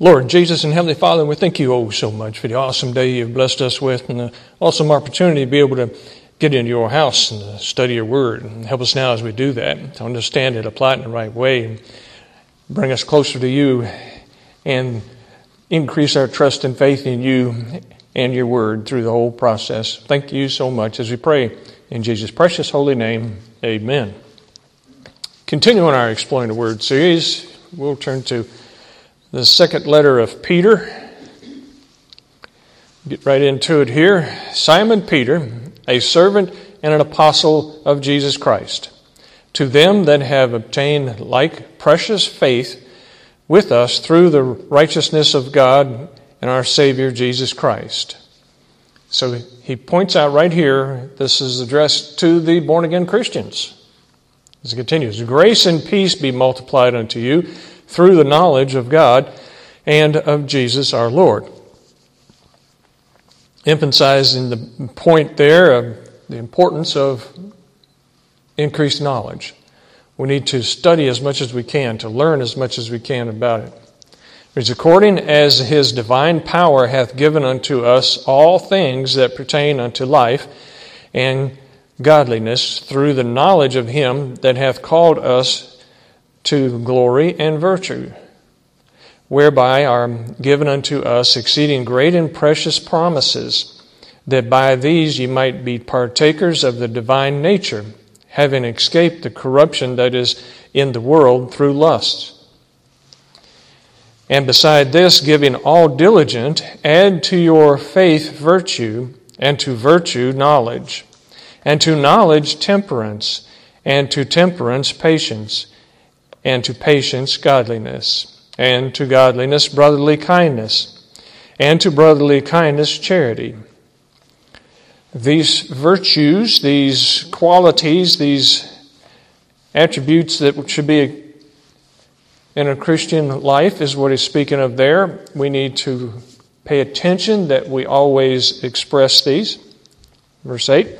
Lord Jesus and Heavenly Father, we thank you oh so much for the awesome day you've blessed us with and the awesome opportunity to be able to get into your house and study your word. And help us now as we do that to understand it, apply it in the right way, and bring us closer to you and increase our trust and faith in you and your word through the whole process. Thank you so much as we pray in Jesus' precious holy name. Amen. Continuing our Exploring the Word series, we'll turn to the second letter of Peter. Get right into it here. Simon Peter, a servant and an apostle of Jesus Christ, to them that have obtained like precious faith with us through the righteousness of God and our Savior Jesus Christ. So he points out right here, this is addressed to the born again Christians. As it continues, grace and peace be multiplied unto you through the knowledge of God and of Jesus our Lord. Emphasizing the point there of the importance of increased knowledge. We need to study as much as we can, to learn as much as we can about it. It's according as his divine power hath given unto us all things that pertain unto life and godliness through the knowledge of him that hath called us to glory and virtue, whereby are given unto us exceeding great and precious promises, that by these ye might be partakers of the divine nature, having escaped the corruption that is in the world through lusts. And beside this, giving all diligent, add to your faith virtue, and to virtue knowledge, and to knowledge temperance, and to temperance patience and to patience, godliness, and to godliness, brotherly kindness, and to brotherly kindness, charity. These virtues, these qualities, these attributes that should be in a Christian life is what he's speaking of there. We need to pay attention that we always express these. Verse 8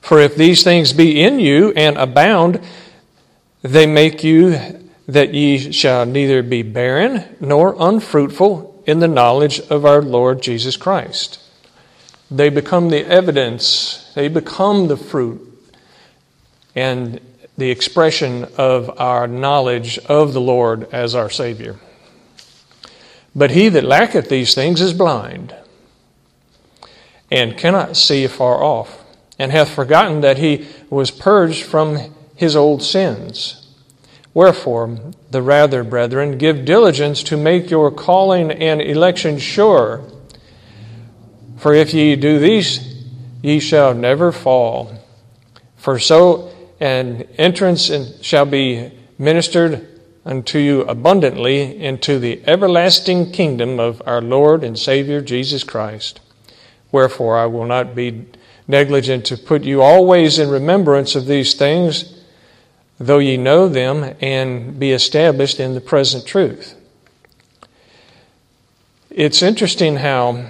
For if these things be in you and abound, they make you that ye shall neither be barren nor unfruitful in the knowledge of our Lord Jesus Christ. They become the evidence, they become the fruit and the expression of our knowledge of the Lord as our Savior. But he that lacketh these things is blind and cannot see afar off, and hath forgotten that he was purged from his old sins. Wherefore, the rather, brethren, give diligence to make your calling and election sure. For if ye do these, ye shall never fall. For so an entrance shall be ministered unto you abundantly into the everlasting kingdom of our Lord and Savior Jesus Christ. Wherefore, I will not be negligent to put you always in remembrance of these things though ye know them and be established in the present truth. It's interesting how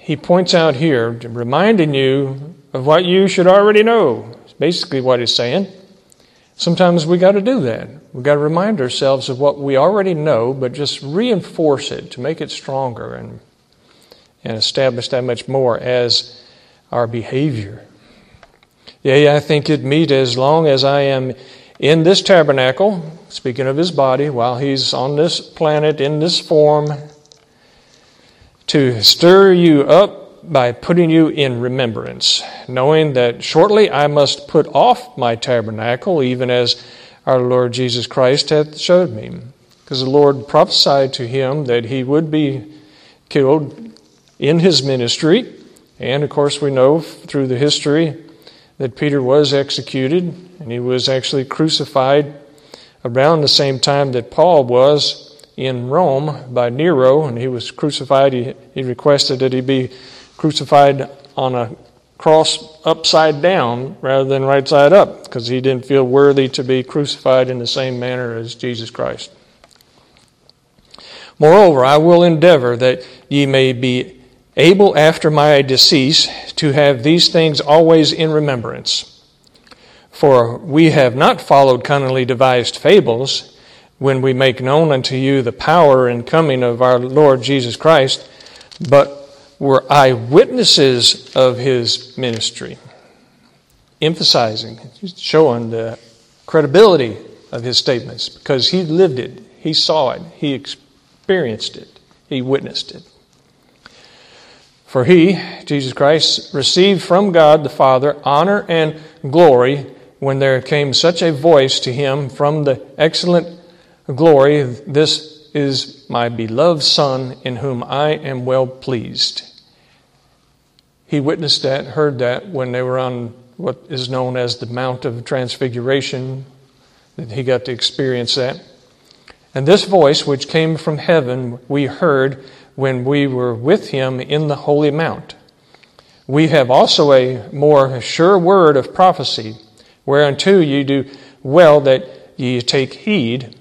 he points out here, reminding you of what you should already know. It's basically what he's saying. Sometimes we got to do that. We've got to remind ourselves of what we already know, but just reinforce it to make it stronger and, and establish that much more as our behavior. Yea, I think it meet as long as I am in this tabernacle, speaking of his body, while he's on this planet in this form, to stir you up by putting you in remembrance, knowing that shortly I must put off my tabernacle, even as our Lord Jesus Christ hath showed me. Because the Lord prophesied to him that he would be killed in his ministry. And of course, we know through the history that Peter was executed, and he was actually crucified around the same time that Paul was in Rome by Nero, and he was crucified. He, he requested that he be crucified on a cross upside down rather than right side up, because he didn't feel worthy to be crucified in the same manner as Jesus Christ. Moreover, I will endeavor that ye may be able after my decease to have these things always in remembrance. For we have not followed cunningly devised fables, when we make known unto you the power and coming of our Lord Jesus Christ, but were eyewitnesses of his ministry, emphasizing, showing the credibility of his statements because he lived it, he saw it, he experienced it, he witnessed it. For he, Jesus Christ, received from God the Father honor and glory when there came such a voice to him from the excellent glory, This is my beloved Son in whom I am well pleased. He witnessed that, heard that when they were on what is known as the Mount of Transfiguration, that he got to experience that. And this voice, which came from heaven, we heard when we were with him in the Holy Mount. We have also a more sure word of prophecy, whereunto ye do well that ye take heed,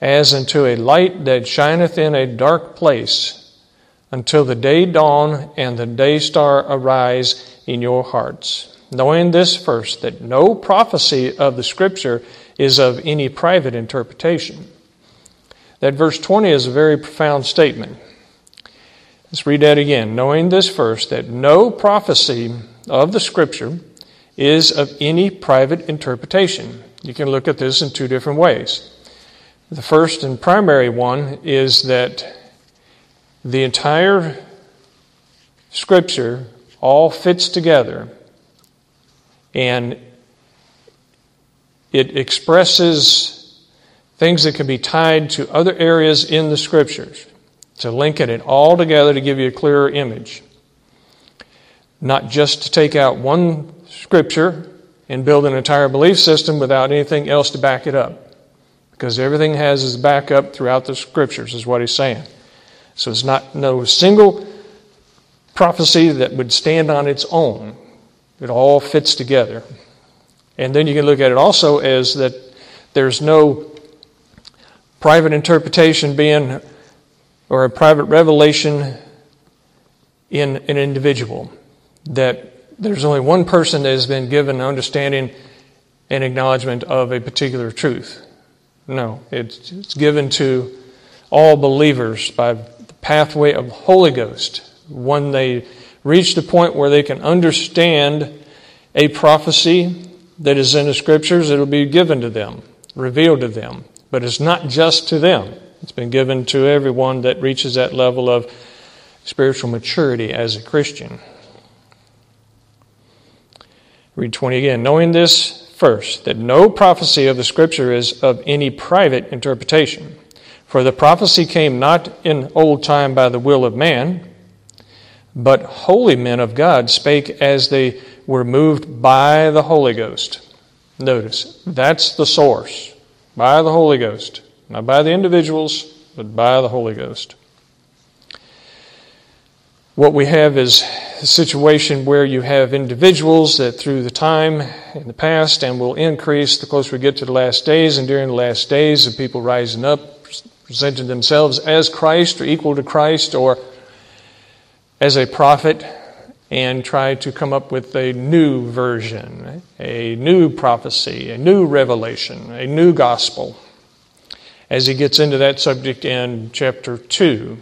as unto a light that shineth in a dark place, until the day dawn and the day star arise in your hearts. Knowing this first, that no prophecy of the Scripture is of any private interpretation. That verse 20 is a very profound statement. Let's read that again. Knowing this first, that no prophecy of the Scripture is of any private interpretation. You can look at this in two different ways. The first and primary one is that the entire Scripture all fits together and it expresses things that can be tied to other areas in the Scriptures to link it all together to give you a clearer image. Not just to take out one Scripture and build an entire belief system without anything else to back it up because everything has its backup throughout the scriptures, is what he's saying. So it's not no single prophecy that would stand on its own. It all fits together. And then you can look at it also as that there's no private interpretation being or a private revelation in an individual. That there's only one person that has been given understanding and acknowledgement of a particular truth. No, it's, it's given to all believers by the pathway of Holy Ghost. When they reach the point where they can understand a prophecy that is in the scriptures, it'll be given to them, revealed to them. But it's not just to them. It's been given to everyone that reaches that level of spiritual maturity as a Christian. Read 20 again. Knowing this, First, that no prophecy of the Scripture is of any private interpretation. For the prophecy came not in old time by the will of man, but holy men of God spake as they were moved by the Holy Ghost. Notice, that's the source. By the Holy Ghost. Not by the individuals, but by the Holy Ghost. What we have is a situation where you have individuals that through the time in the past and will increase the closer we get to the last days and during the last days of people rising up, presenting themselves as Christ or equal to Christ or as a prophet and try to come up with a new version, a new prophecy, a new revelation, a new gospel. As he gets into that subject in chapter 2.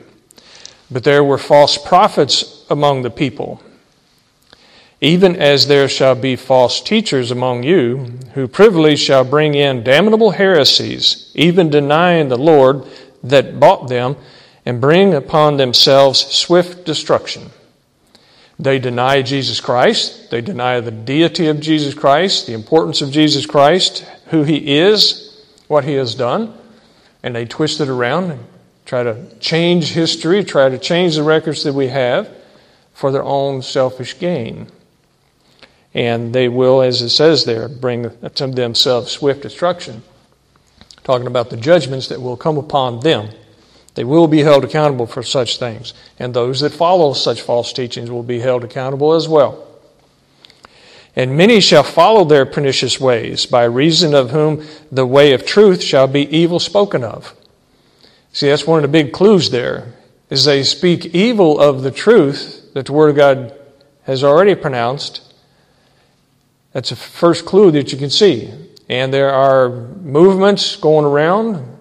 But there were false prophets among the people, even as there shall be false teachers among you, who privily shall bring in damnable heresies, even denying the Lord that bought them, and bring upon themselves swift destruction. They deny Jesus Christ. They deny the deity of Jesus Christ, the importance of Jesus Christ, who He is, what He has done, and they twist it around and try to change history, try to change the records that we have for their own selfish gain. And they will, as it says there, bring to themselves swift destruction. Talking about the judgments that will come upon them. They will be held accountable for such things. And those that follow such false teachings will be held accountable as well. And many shall follow their pernicious ways, by reason of whom the way of truth shall be evil spoken of. See, that's one of the big clues there, is they speak evil of the truth that the Word of God has already pronounced. That's the first clue that you can see. And there are movements going around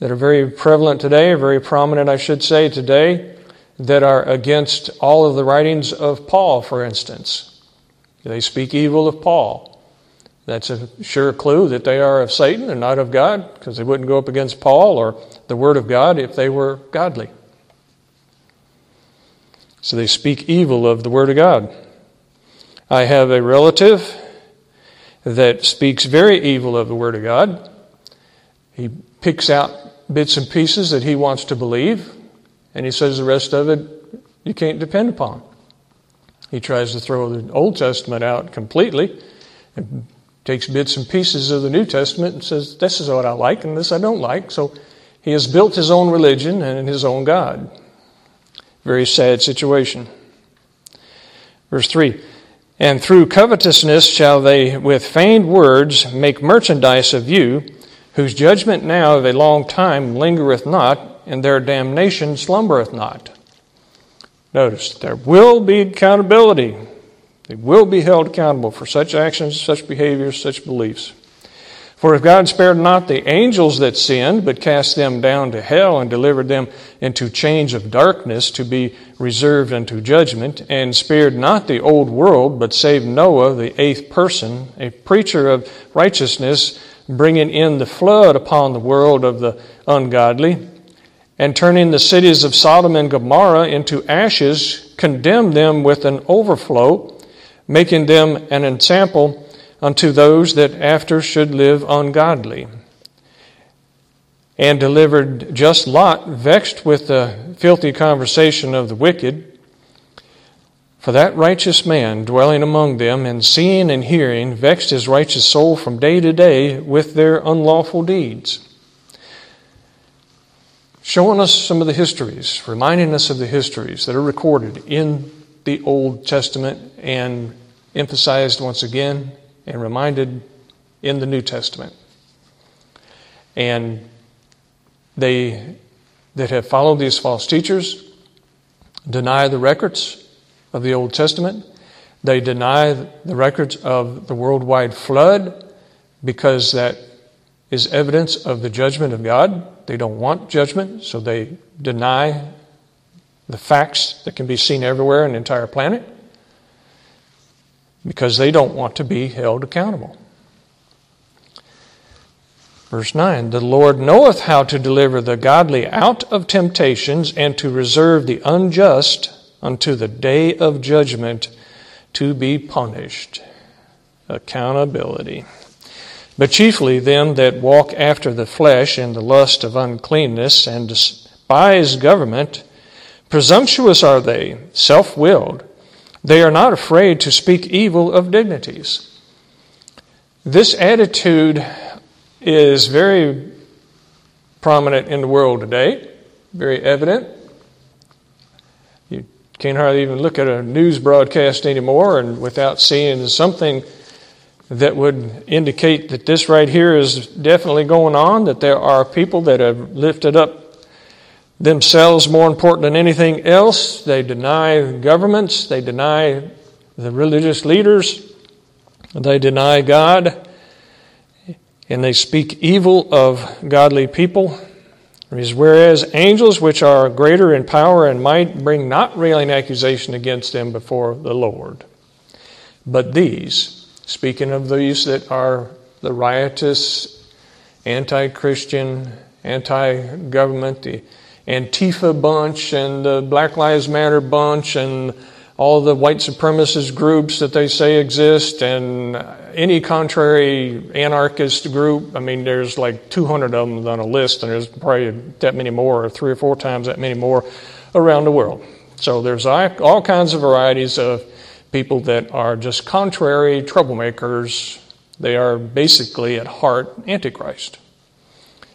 that are very prevalent today, very prominent, I should say, today, that are against all of the writings of Paul, for instance. They speak evil of Paul. That's a sure clue that they are of Satan and not of God, because they wouldn't go up against Paul or the Word of God if they were godly. So they speak evil of the Word of God. I have a relative that speaks very evil of the Word of God. He picks out bits and pieces that he wants to believe, and he says the rest of it you can't depend upon. He tries to throw the Old Testament out completely and takes bits and pieces of the New Testament and says, This is what I like and this I don't like. So he has built his own religion and his own God. Very sad situation. Verse 3 And through covetousness shall they with feigned words make merchandise of you whose judgment now of a long time lingereth not, and their damnation slumbereth not. Notice, there will be accountability. They will be held accountable for such actions, such behaviors, such beliefs. For if God spared not the angels that sinned, but cast them down to hell and delivered them into chains of darkness to be reserved unto judgment, and spared not the old world, but saved Noah, the eighth person, a preacher of righteousness, bringing in the flood upon the world of the ungodly, and turning the cities of Sodom and Gomorrah into ashes, condemned them with an overflow, making them an ensample unto those that after should live ungodly. And delivered just Lot, vexed with the filthy conversation of the wicked, for that righteous man dwelling among them and seeing and hearing vexed his righteous soul from day to day with their unlawful deeds. Showing us some of the histories, reminding us of the histories that are recorded in the Old Testament and emphasized once again and reminded in the New Testament. And they that have followed these false teachers deny the records of the Old Testament. They deny the records of the worldwide flood because that is evidence of the judgment of God. They don't want judgment, so they deny the facts that can be seen everywhere in the entire planet because they don't want to be held accountable. Verse 9 The Lord knoweth how to deliver the godly out of temptations and to reserve the unjust unto the day of judgment to be punished. Accountability. But chiefly them that walk after the flesh in the lust of uncleanness and despise government, presumptuous are they, self willed. They are not afraid to speak evil of dignities. This attitude is very prominent in the world today, very evident. You can't hardly even look at a news broadcast anymore and without seeing something that would indicate that this right here is definitely going on, that there are people that have lifted up themselves more important than anything else. They deny governments, they deny the religious leaders, they deny God, and they speak evil of godly people. Whereas angels, which are greater in power and might, bring not railing accusation against them before the Lord. But these, speaking of these that are the riotous, anti Christian, anti government, the Antifa bunch, and the Black Lives Matter bunch, and all the white supremacist groups that they say exist and any contrary anarchist group. I mean, there's like 200 of them on a list, and there's probably that many more, or three or four times that many more around the world. So there's all kinds of varieties of people that are just contrary troublemakers. They are basically at heart antichrist.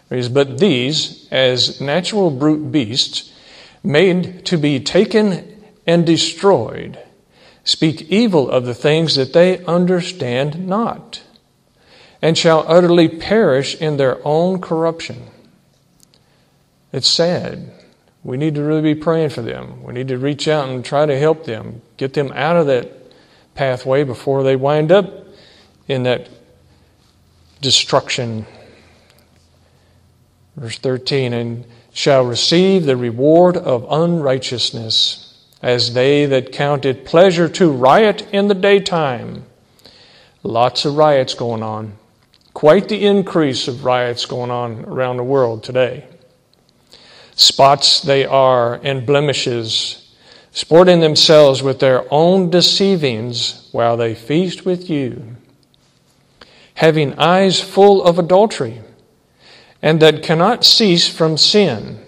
But these, as natural brute beasts, made to be taken and destroyed speak evil of the things that they understand not, and shall utterly perish in their own corruption. It's sad. We need to really be praying for them. We need to reach out and try to help them, get them out of that pathway before they wind up in that destruction. Verse 13, and shall receive the reward of unrighteousness, as they that count it pleasure to riot in the daytime. Lots of riots going on. Quite the increase of riots going on around the world today. Spots they are and blemishes, sporting themselves with their own deceivings while they feast with you, having eyes full of adultery and that cannot cease from sin,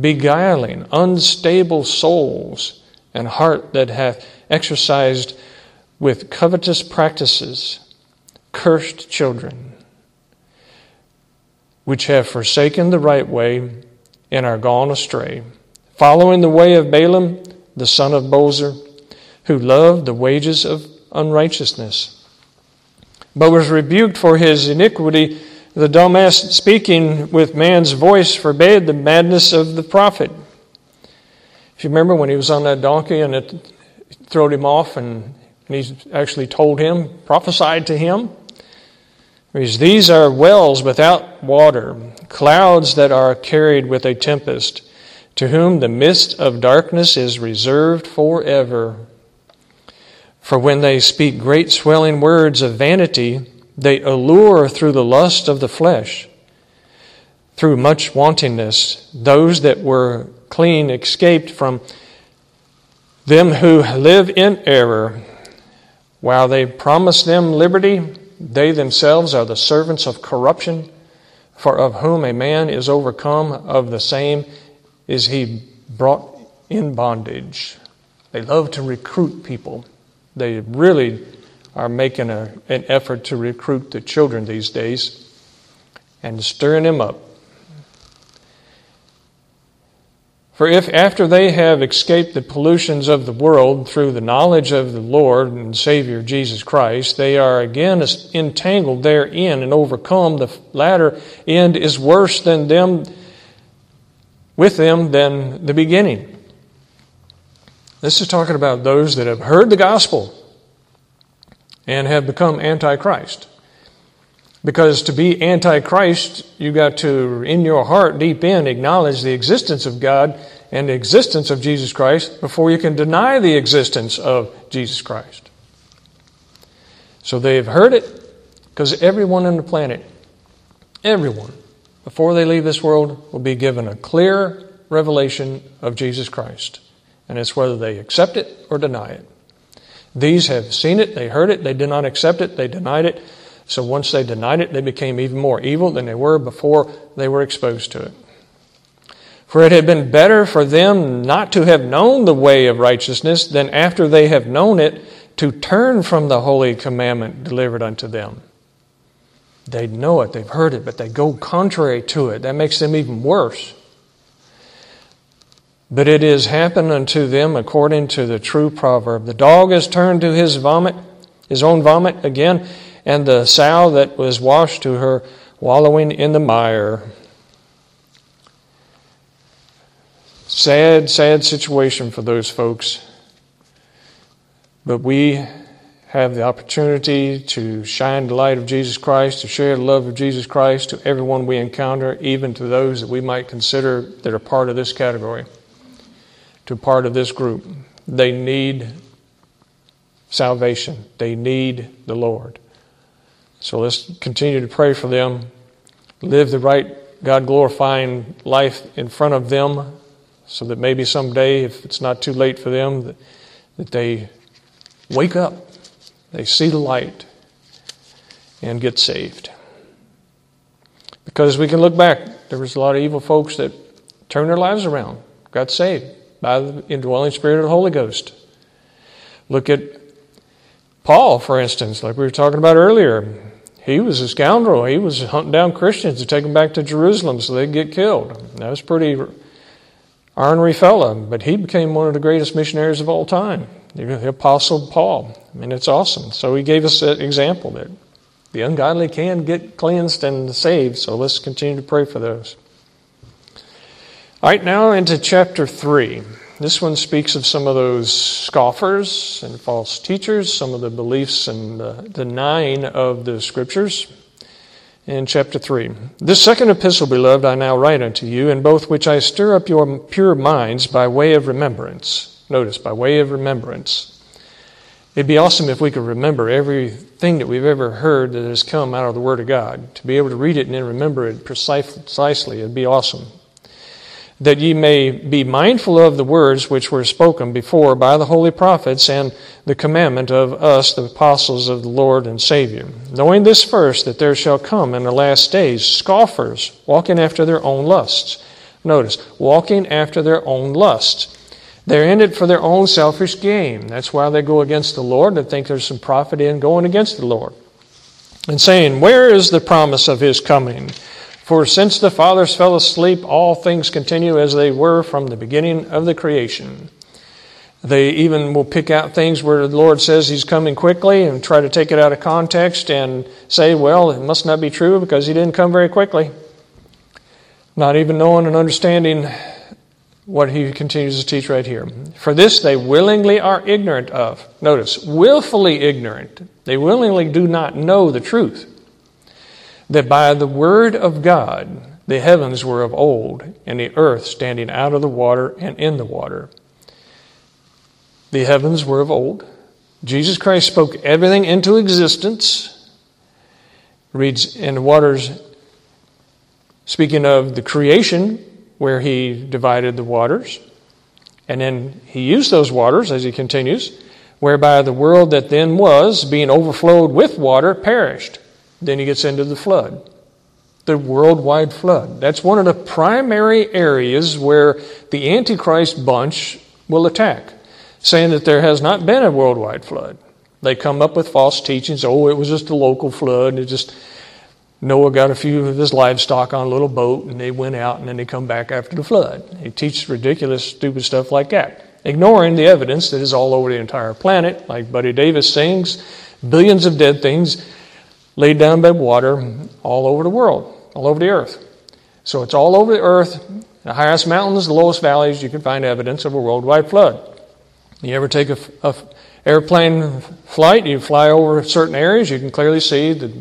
beguiling unstable souls, and heart that hath exercised with covetous practices, cursed children, which have forsaken the right way and are gone astray, following the way of Balaam, the son of Bosor, who loved the wages of unrighteousness, but was rebuked for his iniquity the dumbass speaking with man's voice forbade the madness of the prophet. If you remember when he was on that donkey and it threw him off, and, and he actually told him, prophesied to him, these are wells without water, clouds that are carried with a tempest, to whom the mist of darkness is reserved forever. For when they speak great swelling words of vanity, they allure through the lust of the flesh, through much wantingness, those that were clean escaped from them who live in error. While they promise them liberty, they themselves are the servants of corruption, for of whom a man is overcome, of the same is he brought in bondage. They love to recruit people. They really are making a, an effort to recruit the children these days and stirring them up. For if after they have escaped the pollutions of the world through the knowledge of the Lord and Savior Jesus Christ, they are again entangled therein and overcome, the latter end is worse than them with them than the beginning. This is talking about those that have heard the gospel and have become antichrist. Because to be antichrist, you got to, in your heart, deep in, acknowledge the existence of God and the existence of Jesus Christ before you can deny the existence of Jesus Christ. So they've heard it because everyone on the planet, everyone, before they leave this world, will be given a clear revelation of Jesus Christ. And it's whether they accept it or deny it. These have seen it, they heard it, they did not accept it, they denied it. So once they denied it, they became even more evil than they were before they were exposed to it. For it had been better for them not to have known the way of righteousness than after they have known it to turn from the holy commandment delivered unto them. They know it, they've heard it, but they go contrary to it. That makes them even worse. But it is happened unto them according to the true proverb. The dog is turned to his vomit, his own vomit again, and the sow that was washed to her wallowing in the mire. Sad, sad situation for those folks. But we have the opportunity to shine the light of Jesus Christ, to share the love of Jesus Christ to everyone we encounter, even to those that we might consider that are part of this category to part of this group. They need salvation, they need the Lord. So let's continue to pray for them, live the right, God glorifying life in front of them, so that maybe someday, if it's not too late for them, that, that they wake up, they see the light, and get saved. Because we can look back, there was a lot of evil folks that turned their lives around, got saved by the indwelling Spirit of the Holy Ghost. Look at Paul, for instance, like we were talking about earlier. He was a scoundrel. He was hunting down Christians to take them back to Jerusalem so they'd get killed. That was pretty ornery fellow, but he became one of the greatest missionaries of all time, the Apostle Paul. I mean, it's awesome. So he gave us an example that the ungodly can get cleansed and saved, so let's continue to pray for those. All right, now into chapter 3. This one speaks of some of those scoffers and false teachers, some of the beliefs and the denying of the scriptures. In chapter 3. This second epistle, beloved, I now write unto you, in both which I stir up your pure minds by way of remembrance. Notice, by way of remembrance. It'd be awesome if we could remember everything that we've ever heard that has come out of the Word of God. To be able to read it and then remember it precisely, it'd be awesome that ye may be mindful of the words which were spoken before by the holy prophets and the commandment of us, the apostles of the Lord and Savior. Knowing this first, that there shall come in the last days scoffers, walking after their own lusts. Notice, walking after their own lusts. They're in it for their own selfish gain. That's why they go against the Lord. They think there's some profit in going against the Lord. And saying, Where is the promise of his coming? For since the fathers fell asleep, all things continue as they were from the beginning of the creation. They even will pick out things where the Lord says He's coming quickly and try to take it out of context and say, well, it must not be true because He didn't come very quickly. Not even knowing and understanding what He continues to teach right here. For this they willingly are ignorant of. Notice, willfully ignorant. They willingly do not know the truth that by the word of God the heavens were of old, and the earth standing out of the water and in the water. The heavens were of old. Jesus Christ spoke everything into existence. Reads in waters, speaking of the creation, where he divided the waters. And then he used those waters, as he continues, whereby the world that then was, being overflowed with water, perished. Then he gets into the flood, the worldwide flood. That's one of the primary areas where the Antichrist bunch will attack, saying that there has not been a worldwide flood. They come up with false teachings. Oh, it was just a local flood. And it just Noah got a few of his livestock on a little boat and they went out and then they come back after the flood. He teaches ridiculous, stupid stuff like that, ignoring the evidence that is all over the entire planet, like Buddy Davis sings, billions of dead things laid down by water all over the world, all over the earth. So it's all over the earth, the highest mountains, the lowest valleys, you can find evidence of a worldwide flood. You ever take a, a airplane flight, you fly over certain areas, you can clearly see the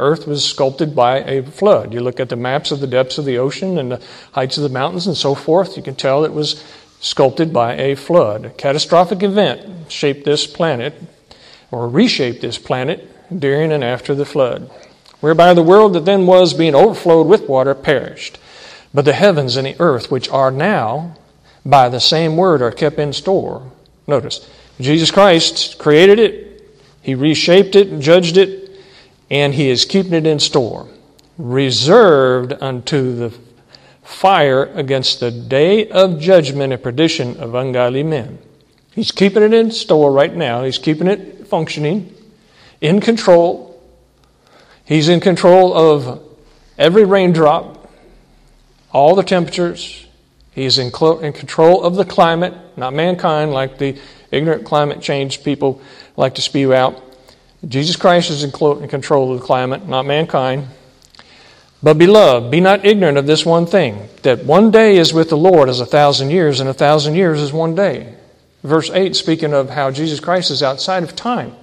earth was sculpted by a flood. You look at the maps of the depths of the ocean and the heights of the mountains and so forth, you can tell it was sculpted by a flood. A catastrophic event shaped this planet or reshaped this planet during and after the flood, whereby the world that then was being overflowed with water perished. But the heavens and the earth, which are now by the same word, are kept in store. Notice, Jesus Christ created it, He reshaped it, and judged it, and He is keeping it in store, reserved unto the fire against the day of judgment and perdition of ungodly men. He's keeping it in store right now. He's keeping it functioning in control. He's in control of every raindrop, all the temperatures. He's in, in control of the climate, not mankind, like the ignorant climate change people like to spew out. Jesus Christ is in, in control of the climate, not mankind. But beloved, be not ignorant of this one thing, that one day is with the Lord as a thousand years, and a thousand years is one day. Verse 8, speaking of how Jesus Christ is outside of time.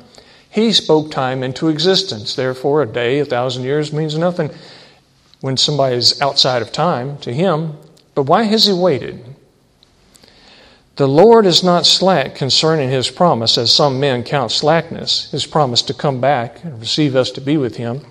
He spoke time into existence. Therefore, a day, a thousand years means nothing when somebody is outside of time to him. But why has he waited? The Lord is not slack concerning his promise, as some men count slackness, his promise to come back and receive us to be with him,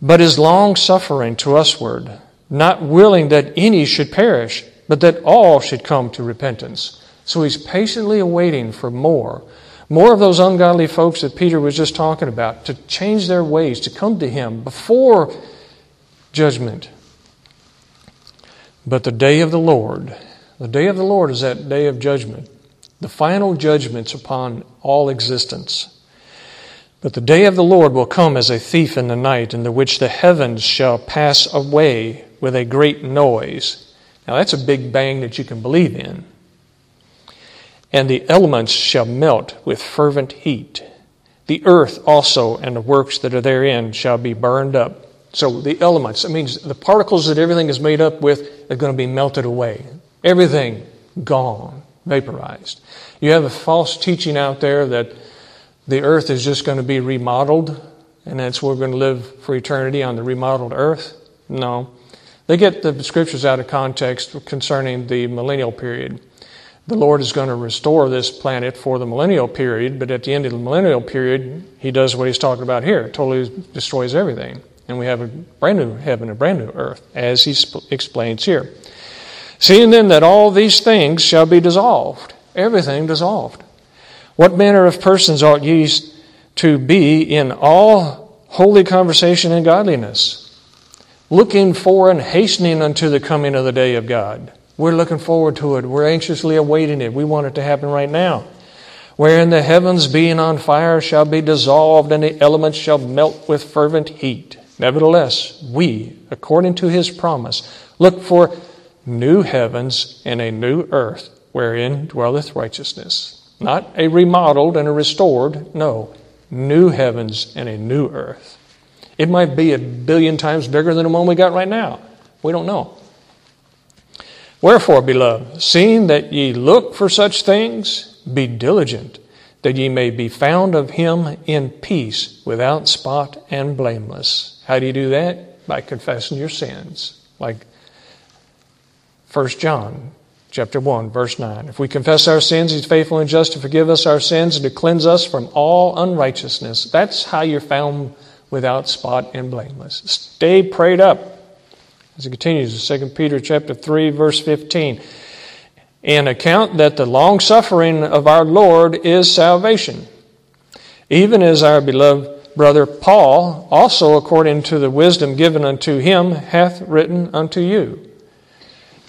but is long suffering to usward, not willing that any should perish, but that all should come to repentance. So he's patiently awaiting for more more of those ungodly folks that Peter was just talking about to change their ways, to come to him before judgment. But the day of the Lord, the day of the Lord is that day of judgment, the final judgments upon all existence. But the day of the Lord will come as a thief in the night, in the which the heavens shall pass away with a great noise. Now, that's a big bang that you can believe in and the elements shall melt with fervent heat. The earth also and the works that are therein shall be burned up. So the elements, that means the particles that everything is made up with are going to be melted away. Everything gone, vaporized. You have a false teaching out there that the earth is just going to be remodeled and that's where we're going to live for eternity on the remodeled earth. No. They get the scriptures out of context concerning the millennial period. The Lord is going to restore this planet for the millennial period, but at the end of the millennial period, He does what He's talking about here totally destroys everything. And we have a brand new heaven, a brand new earth, as He sp- explains here. Seeing then that all these things shall be dissolved, everything dissolved. What manner of persons ought ye to be in all holy conversation and godliness? looking for and hastening unto the coming of the day of God. We're looking forward to it. We're anxiously awaiting it. We want it to happen right now. Wherein the heavens being on fire shall be dissolved and the elements shall melt with fervent heat. Nevertheless, we, according to his promise, look for new heavens and a new earth wherein dwelleth righteousness. Not a remodeled and a restored, no, new heavens and a new earth. It might be a billion times bigger than the one we got right now. We don't know. Wherefore, beloved, seeing that ye look for such things, be diligent, that ye may be found of him in peace, without spot and blameless. How do you do that? By confessing your sins. Like 1 John chapter 1, verse 9. If we confess our sins, he's faithful and just to forgive us our sins and to cleanse us from all unrighteousness. That's how you're found without spot and blameless. Stay prayed up. As it continues in 2 Peter chapter 3, verse 15. And account that the long suffering of our Lord is salvation. Even as our beloved brother Paul, also according to the wisdom given unto him, hath written unto you.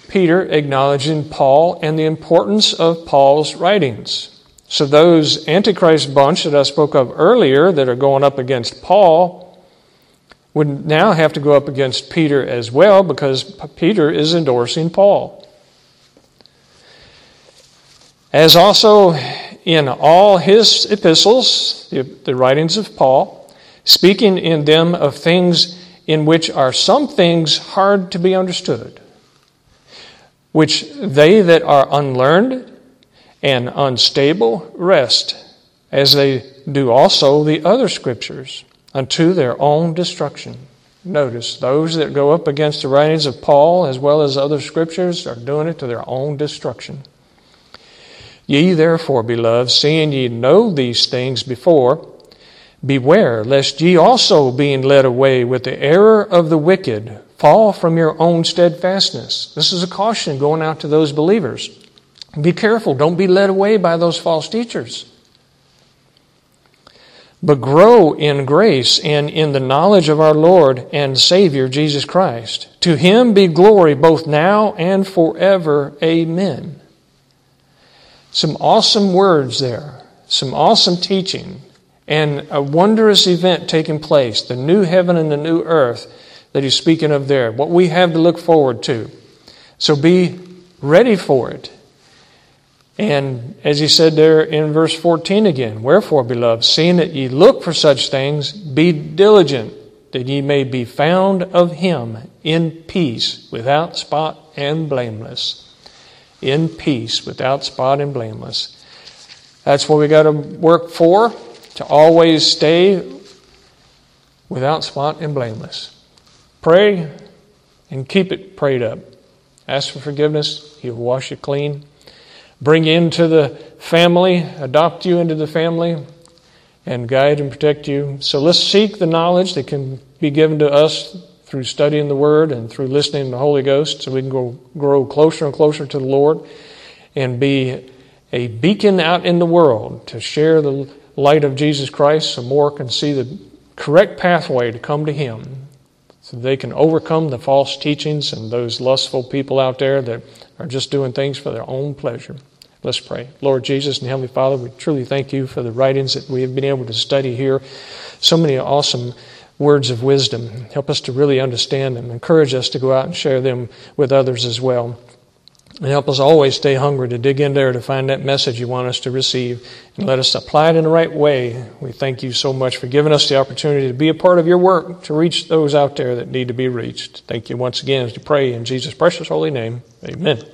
Peter acknowledging Paul and the importance of Paul's writings. So, those Antichrist bunch that I spoke of earlier that are going up against Paul would now have to go up against Peter as well because Peter is endorsing Paul. As also in all his epistles, the, the writings of Paul, speaking in them of things in which are some things hard to be understood, which they that are unlearned and unstable wrest, as they do also the other scriptures, unto their own destruction. Notice, those that go up against the writings of Paul as well as other scriptures are doing it to their own destruction. Ye therefore, beloved, seeing ye know these things before, beware lest ye also, being led away with the error of the wicked, fall from your own steadfastness. This is a caution going out to those believers. Be careful. Don't be led away by those false teachers. But grow in grace and in the knowledge of our Lord and Savior Jesus Christ. To him be glory both now and forever. Amen. Some awesome words there, some awesome teaching, and a wondrous event taking place the new heaven and the new earth that he's speaking of there. What we have to look forward to. So be ready for it. And as he said there in verse 14 again, Wherefore, beloved, seeing that ye look for such things, be diligent that ye may be found of him in peace, without spot and blameless. In peace, without spot and blameless. That's what we got to work for, to always stay without spot and blameless. Pray and keep it prayed up. Ask for forgiveness, He'll wash you clean bring into the family, adopt you into the family, and guide and protect you. So let's seek the knowledge that can be given to us through studying the Word and through listening to the Holy Ghost so we can go, grow closer and closer to the Lord and be a beacon out in the world to share the light of Jesus Christ so more can see the correct pathway to come to Him so they can overcome the false teachings and those lustful people out there that are just doing things for their own pleasure. Let's pray. Lord Jesus and Heavenly Father, we truly thank you for the writings that we have been able to study here. So many awesome words of wisdom. Help us to really understand them. Encourage us to go out and share them with others as well. And help us always stay hungry to dig in there to find that message you want us to receive and let us apply it in the right way. We thank you so much for giving us the opportunity to be a part of your work to reach those out there that need to be reached. Thank you once again as we pray in Jesus' precious holy name. Amen.